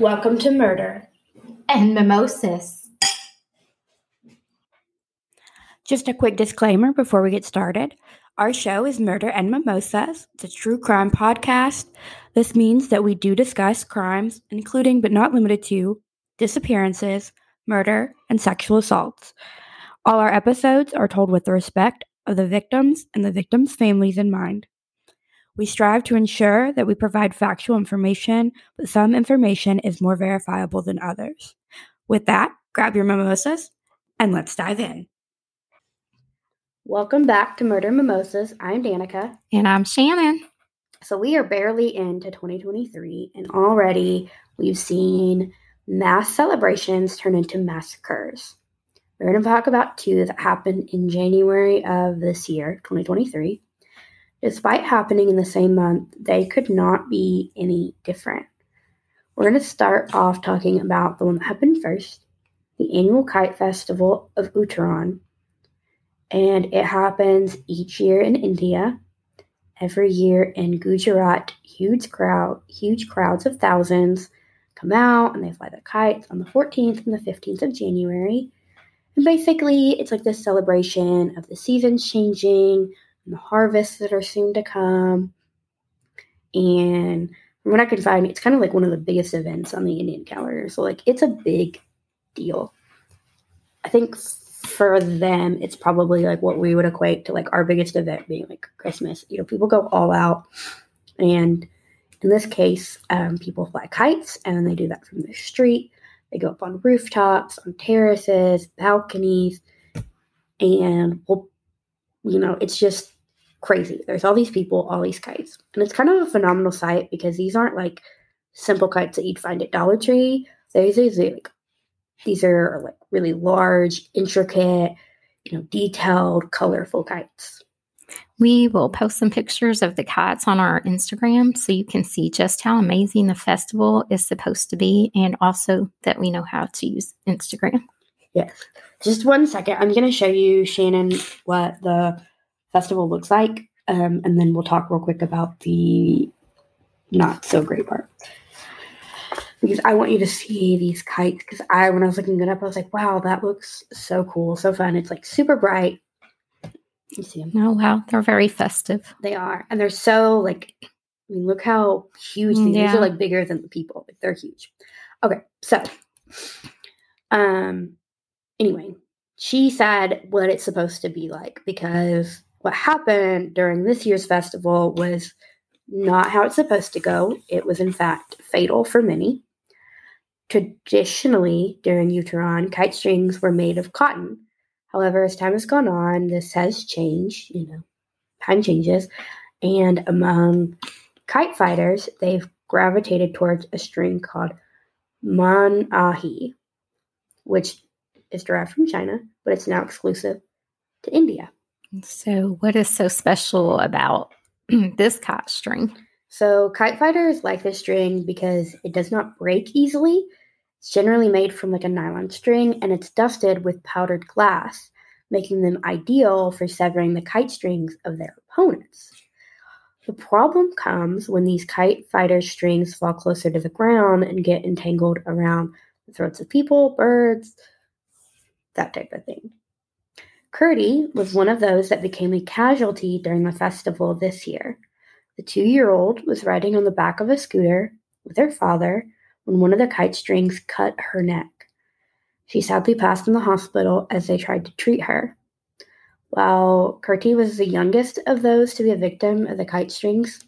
Welcome to Murder and Mimosas. Just a quick disclaimer before we get started. Our show is Murder and Mimosas. It's a true crime podcast. This means that we do discuss crimes, including but not limited to disappearances, murder, and sexual assaults. All our episodes are told with the respect of the victims and the victims' families in mind. We strive to ensure that we provide factual information, but some information is more verifiable than others. With that, grab your mimosas and let's dive in. Welcome back to Murder Mimosas. I'm Danica. And I'm Shannon. So we are barely into 2023, and already we've seen mass celebrations turn into massacres. We're going to talk about two that happened in January of this year, 2023. Despite happening in the same month, they could not be any different. We're going to start off talking about the one that happened first the annual Kite Festival of Uttarayan. And it happens each year in India. Every year in Gujarat, huge crowd, huge crowds of thousands come out and they fly the kites on the 14th and the 15th of January. And basically, it's like this celebration of the seasons changing, and the harvests that are soon to come. And from what I can find, it's kind of like one of the biggest events on the Indian calendar. So, like, it's a big deal. I think for them, it's probably like what we would equate to like our biggest event being like Christmas. You know, people go all out. And in this case, um, people fly kites and they do that from the street. They go up on rooftops, on terraces, balconies, and well, you know, it's just crazy. There's all these people, all these kites. And it's kind of a phenomenal sight because these aren't like simple kites that you'd find at Dollar Tree. These are like these are like really large, intricate, you know, detailed, colorful kites. We will post some pictures of the kites on our Instagram so you can see just how amazing the festival is supposed to be and also that we know how to use Instagram. Yes. Just one second. I'm going to show you, Shannon, what the festival looks like. Um, and then we'll talk real quick about the not so great part. Because I want you to see these kites. Because I, when I was looking it up, I was like, wow, that looks so cool, so fun. It's like super bright. You see them? Oh, wow. They're very festive. They are. And they're so like, I mean, look how huge these, yeah. these are like bigger than the people. Like, they're huge. Okay. So, um, anyway, she said what it's supposed to be like because what happened during this year's festival was not how it's supposed to go. It was, in fact, fatal for many. Traditionally, during Uttarayan, kite strings were made of cotton. However, as time has gone on, this has changed. You know, time changes. And among kite fighters, they've gravitated towards a string called manjha, which is derived from China, but it's now exclusive to India. So, what is so special about this kite string? So, kite fighters like this string because it does not break easily. It's generally made from like a nylon string and it's dusted with powdered glass, making them ideal for severing the kite strings of their opponents. The problem comes when these kite fighter strings fall closer to the ground and get entangled around the throats of people, birds, that type of thing. Kurti was one of those that became a casualty during the festival this year. The two year old was riding on the back of a scooter with her father when one of the kite strings cut her neck. She sadly passed in the hospital as they tried to treat her. While Kurti was the youngest of those to be a victim of the kite strings,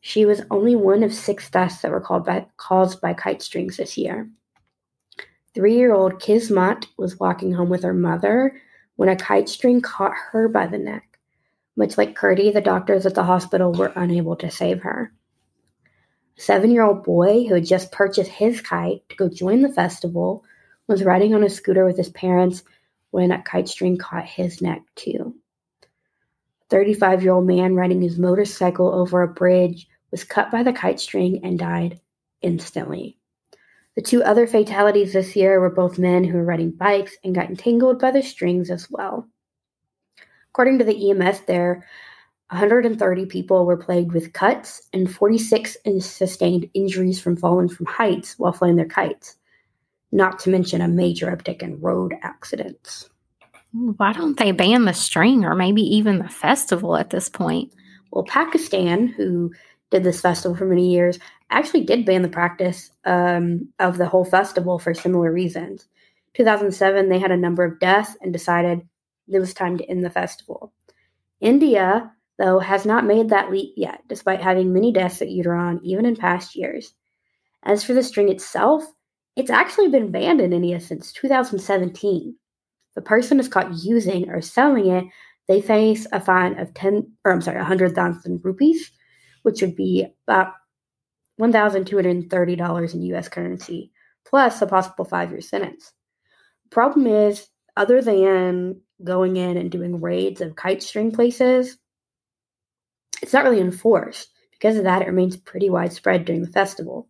she was only one of six deaths that were called by, caused by kite strings this year. Three year old Kismat was walking home with her mother when a kite string caught her by the neck. Much like Kurti, the doctors at the hospital were unable to save her. A seven year old boy who had just purchased his kite to go join the festival was riding on a scooter with his parents when a kite string caught his neck, too. A 35 year old man riding his motorcycle over a bridge was cut by the kite string and died instantly. The two other fatalities this year were both men who were riding bikes and got entangled by the strings as well. According to the EMS there, 130 people were plagued with cuts, and 46 sustained injuries from falling from heights while flying their kites, not to mention a major uptick in road accidents. Why don't they ban the string or maybe even the festival at this point? Well, Pakistan, who did this festival for many years, actually did ban the practice um, of the whole festival for similar reasons. 2007, they had a number of deaths and decided it was time to end the festival. India, though, has not made that leap yet, despite having many deaths at Uttarayan even in past years. As for the string itself, it's actually been banned in India since 2017. If a person is caught using or selling it, they face a fine of 10, or I'm sorry, 100,000 rupees, which would be about $1,230 in US currency, plus a possible five year sentence. The problem is, other than going in and doing raids of kite string places, it's not really enforced. Because of that, it remains pretty widespread during the festival.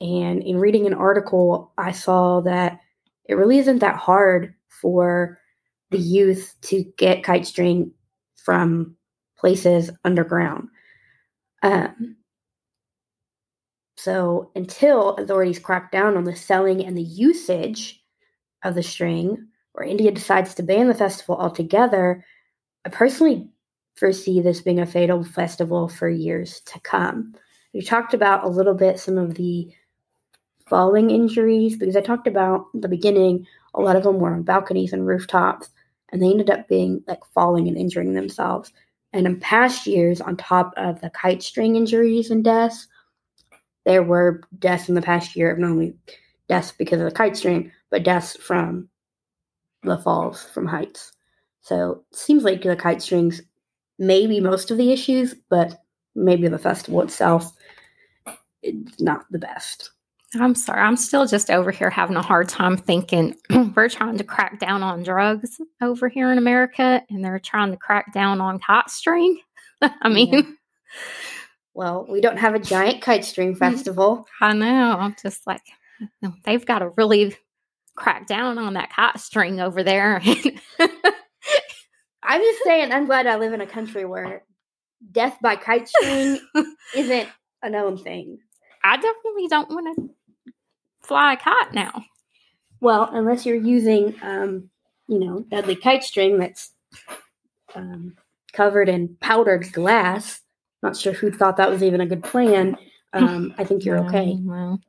And in reading an article, I saw that it really isn't that hard for the youth to get kite string from places underground. Um, so until authorities crack down on the selling and the usage of the string, or India decides to ban the festival altogether, I personally foresee this being a fatal festival for years to come. We talked about a little bit some of the falling injuries because I talked about the beginning, a lot of them were on balconies and rooftops, and they ended up being like falling and injuring themselves. And in past years, on top of the kite string injuries and deaths, there were deaths in the past year of not only deaths because of the kite string, but deaths from the falls from heights. So it seems like the kite strings may be most of the issues, but maybe the festival itself is not the best. I'm sorry. I'm still just over here having a hard time thinking we're trying to crack down on drugs over here in America and they're trying to crack down on kite string. I mean, yeah. Well, we don't have a giant kite string festival. I know. I'm just like, they've got to really crack down on that kite string over there. I'm just saying, I'm glad I live in a country where death by kite string isn't a known thing. I definitely don't want to fly a kite now. Well, unless you're using, um, you know, deadly kite string that's um, covered in powdered glass. Not sure who thought that was even a good plan. Um, I think you're okay.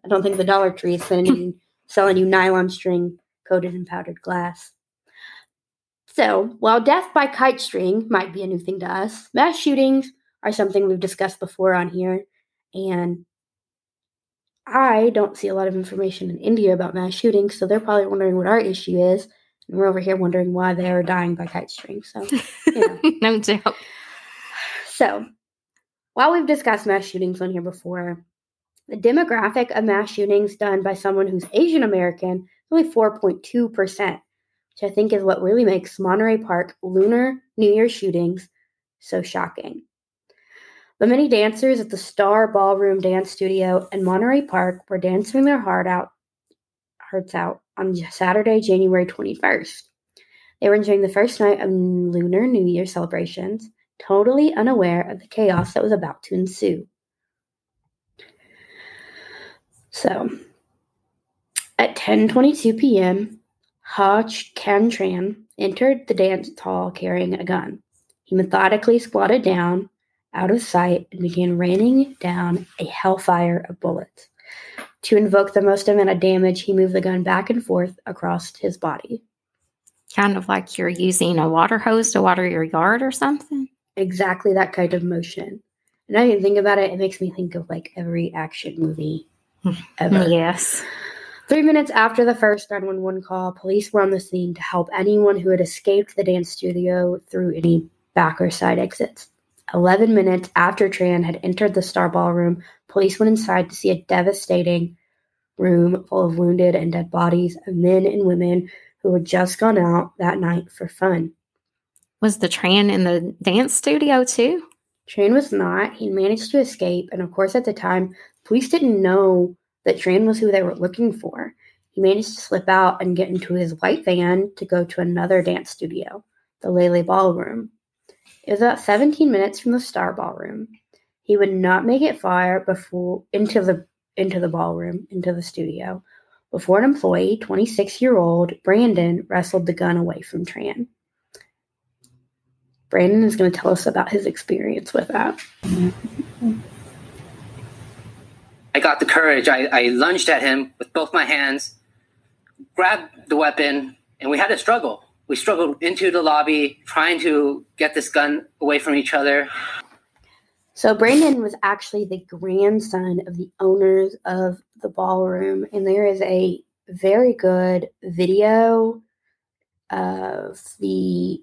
I don't think the Dollar Tree is sending you, selling you nylon string coated in powdered glass. So, while death by kite string might be a new thing to us, mass shootings are something we've discussed before on here, and I don't see a lot of information in India about mass shootings, so they're probably wondering what our issue is. And we're over here wondering why they are dying by kite string. So, yeah. no doubt. So, while we've discussed mass shootings on here before, the demographic of mass shootings done by someone who's Asian American is only 4.2%, which I think is what really makes Monterey Park lunar New Year shootings so shocking. The many dancers at the Star Ballroom Dance Studio in Monterey Park were dancing their heart out, hearts out on Saturday, January 21st. They were enjoying the first night of Lunar New Year celebrations, totally unaware of the chaos that was about to ensue. So, at 10:22 p.m., Huu Can Tran entered the dance hall carrying a gun. He methodically squatted down, out of sight and began raining down a hellfire of bullets. To invoke the most amount of damage, he moved the gun back and forth across his body. Kind of like you're using a water hose to water your yard or something? Exactly that kind of motion. And I can think about it, it makes me think of like every action movie ever. Yes. Three minutes after the first 911 call, police were on the scene to help anyone who had escaped the dance studio through any back or side exits. 11 minutes after Tran had entered the Star Ballroom, police went inside to see a devastating room full of wounded and dead bodies of men and women who had just gone out that night for fun. Was the Tran in the dance studio too? Tran was not. He managed to escape, and of course, at the time, police didn't know that Tran was who they were looking for. He managed to slip out and get into his white van to go to another dance studio, the Lai Lai Ballroom. It was about 17 minutes from the Star Ballroom. He would not make it far before into the into the ballroom, into the studio, before an employee, 26 year old Brandon, wrestled the gun away from Tran. Brandon is going to tell us about his experience with that. I got the courage. I, I lunged at him with both my hands, grabbed the weapon, and we had a struggle. We struggled into the lobby, trying to get this gun away from each other. So, Brandon was actually the grandson of the owners of the ballroom, and there is a very good video of the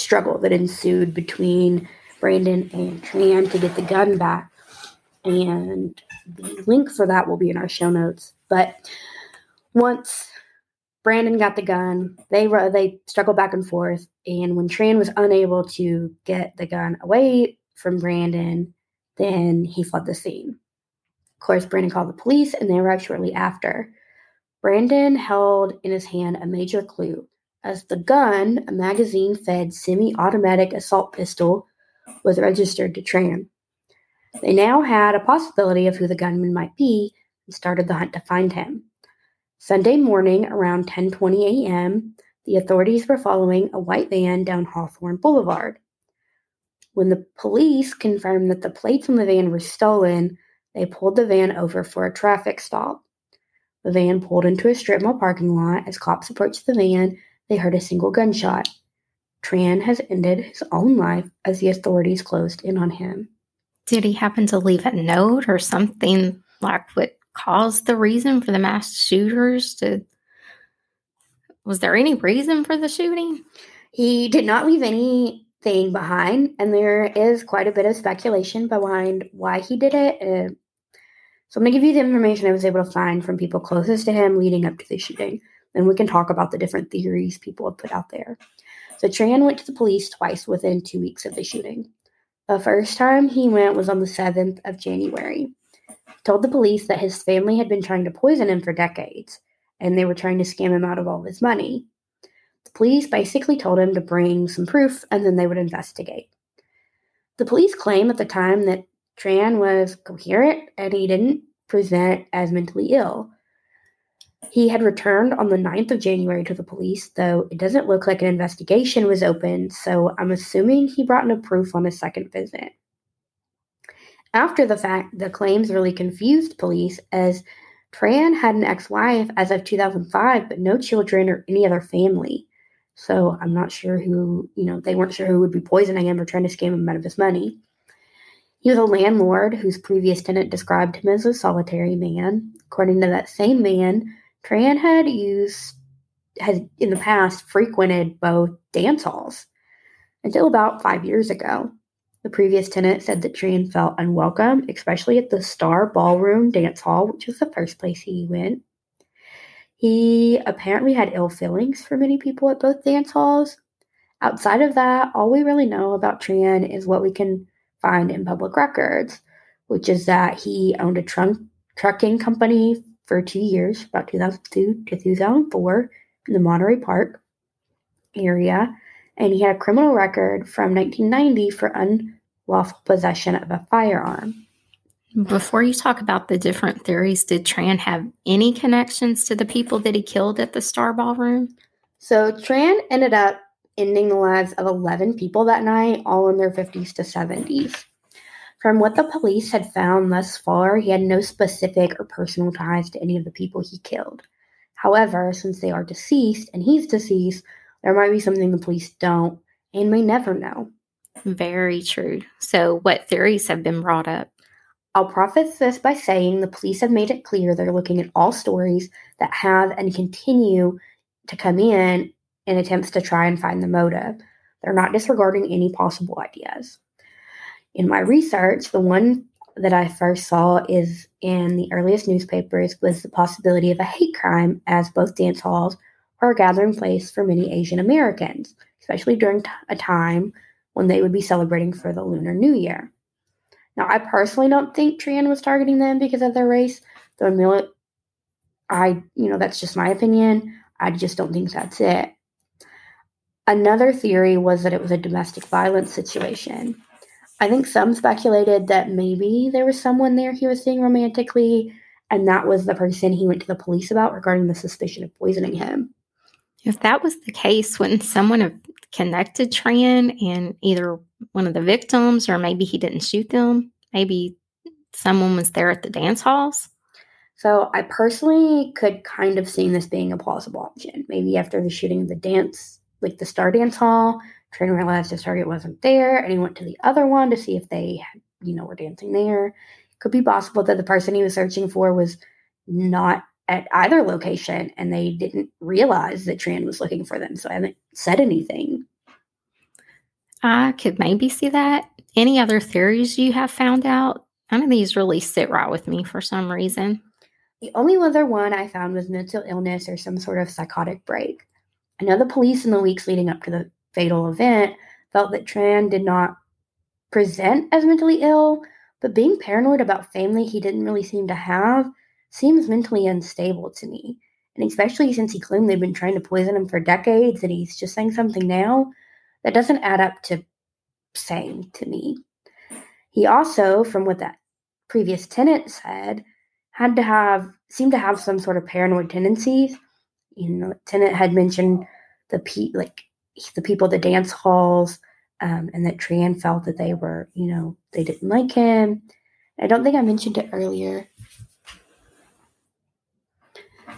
struggle that ensued between Brandon and Tran to get the gun back. And the link for that will be in our show notes. But once Brandon got the gun, they they struggled back and forth. And when Tran was unable to get the gun away from Brandon, then he fled the scene. Of course, Brandon called the police, and they arrived shortly after. Brandon held in his hand a major clue, as the gun, a magazine fed semi automatic assault pistol, was registered to Tran. They now had a possibility of who the gunman might be and started the hunt to find him. Sunday morning around 10:20 a.m., the authorities were following a white van down Hawthorne Boulevard. When the police confirmed that the plates on the van were stolen, they pulled the van over for a traffic stop. The van pulled into a strip mall parking lot. As cops approached the van, they heard a single gunshot. Tran has ended his own life as the authorities closed in on him. Did he happen to leave a note or something like what caused the reason for the mass shooters to? Was there any reason for the shooting? He did not leave anything behind, and there is quite a bit of speculation behind why he did it. Uh, so I'm going to give you the information I was able to find from people closest to him leading up to the shooting. Then we can talk about the different theories people have put out there. So Tran went to the police twice within two weeks of the shooting. The first time he went was on the 7th of January. He told the police that his family had been trying to poison him for decades, and they were trying to scam him out of all his money. The police basically told him to bring some proof and then they would investigate. The police claim at the time that Tran was coherent and he didn't present as mentally ill. He had returned on the 9th of January to the police, though it doesn't look like an investigation was opened, so I'm assuming he brought no proof on his second visit. After the fact, the claims really confused police as Tran had an ex wife as of 2005, but no children or any other family. So I'm not sure who, you know, they weren't sure who would be poisoning him or trying to scam him out of his money. He was a landlord whose previous tenant described him as a solitary man. According to that same man, Tran had used had in the past frequented both dance halls until about five years ago. The previous tenant said that Tran felt unwelcome, especially at the Star Ballroom Dance Hall, which was the first place he went. He apparently had ill feelings for many people at both dance halls. Outside of that, all we really know about Tran is what we can find in public records, which is that he owned a trunk trucking company for two years, about 2002 to 2004, in the Monterey Park area, and he had a criminal record from 1990 for unlawful possession of a firearm. Before you talk about the different theories, did Tran have any connections to the people that he killed at the Star Ballroom? So Tran ended up ending the lives of 11 people that night, all in their 50s to 70s. From what the police had found thus far, he had no specific or personal ties to any of the people he killed. However, since they are deceased and he's deceased, there might be something the police don't and may never know. Very true. So, what theories have been brought up? I'll preface this by saying the police have made it clear they're looking at all stories that have and continue to come in in attempts to try and find the motive. They're not disregarding any possible ideas in my research, the one that I first saw is in the earliest newspapers was the possibility of a hate crime, as both dance halls are a gathering place for many Asian Americans, especially during t- a time when they would be celebrating for the Lunar New Year. Now, I personally don't think Tran was targeting them because of their race, though I, you know, that's just my opinion. I just don't think that's it. Another theory was that it was a domestic violence situation. I think some speculated that maybe there was someone there he was seeing romantically, and that was the person he went to the police about regarding the suspicion of poisoning him. If that was the case, wouldn't someone have connected Tran and either one of the victims, or maybe he didn't shoot them? Maybe someone was there at the dance halls? So I personally could kind of see this being a plausible option. Maybe after the shooting of the dance, like the Star Dance Hall, Tran realized his target wasn't there, and he went to the other one to see if they, you know, were dancing there. Could be possible that the person he was searching for was not at either location, and they didn't realize that Tran was looking for them. So I haven't said anything. I could maybe see that. Any other theories you have found out? None of these really sit right with me for some reason. The only other one I found was mental illness or some sort of psychotic break. I know the police in the weeks leading up to the fatal event felt that Tran did not present as mentally ill, but being paranoid about family he didn't really seem to have seems mentally unstable to me. And especially since he claimed they've been trying to poison him for decades and he's just saying something now, that doesn't add up to saying to me. He also, from what that previous tenant said, had to have seemed to have some sort of paranoid tendencies. You know, tenant had mentioned the pe- like the people at the dance halls, um, and that Tran felt that they were, you know, they didn't like him. I don't think I mentioned it earlier.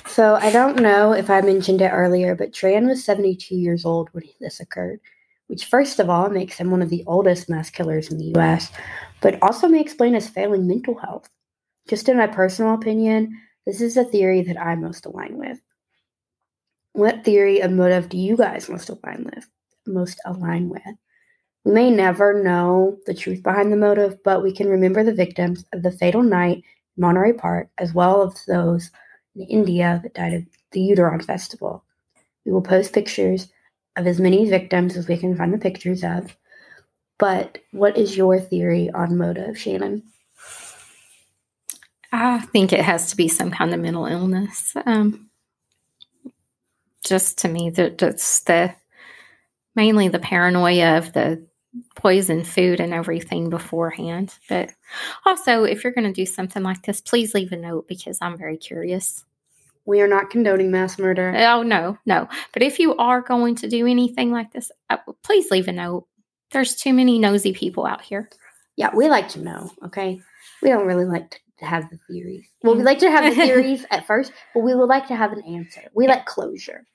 So I don't know if I mentioned it earlier, but Tran was 72 years old when this occurred, which first of all makes him one of the oldest mass killers in the US, but also may explain his failing mental health. Just in my personal opinion, this is a theory that I most align with. What theory of motive do you guys most align with? Most align with? We may never know the truth behind the motive, but we can remember the victims of the fatal night in Monterey Park, as well as those in India that died at the Uttarayan Festival. We will post pictures of as many victims as we can find the pictures of. But what is your theory on motive, Shannon? I think it has to be some kind of mental illness. Um, just to me, that that's the mainly the paranoia of the poison food and everything beforehand. But also, if you're going to do something like this, please leave a note because I'm very curious. We are not condoning mass murder. Oh, no, no. But if you are going to do anything like this, uh, please leave a note. There's too many nosy people out here. Yeah, we like to know, okay? We don't really like to have the theories. Well, we mm. like to have the theories at first, but we would like to have an answer. We like closure.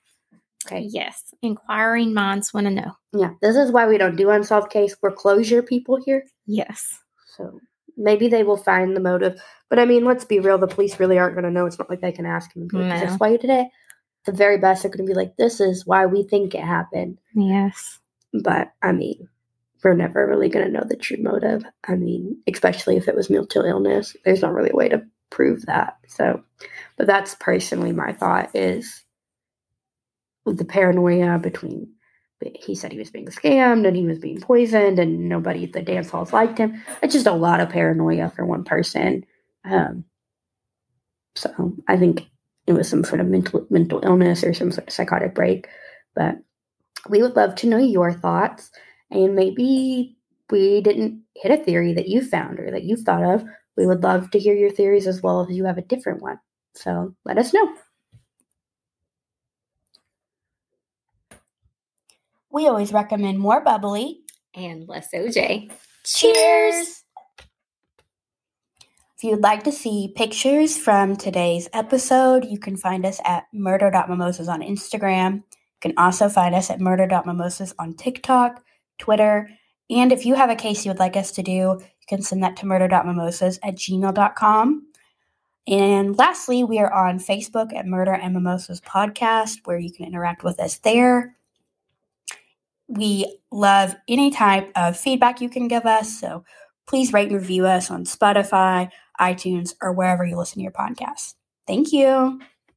Okay. Yes. Inquiring minds want to know. Yeah. This is why we don't do unsolved case. We're closure people here. Yes. So maybe they will find the motive. But I mean, let's be real. The police really aren't going to know. It's not like they can ask him. No. Is this why you did it? The very best, they're going to be like, this is why we think it happened. Yes. But I mean, we're never really going to know the true motive. I mean, especially if it was mental illness, there's not really a way to prove that. So, but that's personally my thought is the paranoia between he said he was being scammed and he was being poisoned and nobody at the dance halls liked him. It's just a lot of paranoia for one person. Um, so I think it was some sort of mental mental illness or some sort of psychotic break. But we would love to know your thoughts and maybe we didn't hit a theory that you found or that you've thought of. We would love to hear your theories as well if you have a different one. So let us know. We always recommend more bubbly and less OJ. Cheers! If you'd like to see pictures from today's episode, you can find us at murder.mimosas on Instagram. You can also find us at murder.mimosas on TikTok, Twitter, and if you have a case you would like us to do, you can send that to murder.mimosas at gmail.com. And lastly, we are on Facebook at Murder and Mimosas Podcast, where you can interact with us there. We love any type of feedback you can give us. So please rate and review us on Spotify, iTunes, or wherever you listen to your podcasts. Thank you.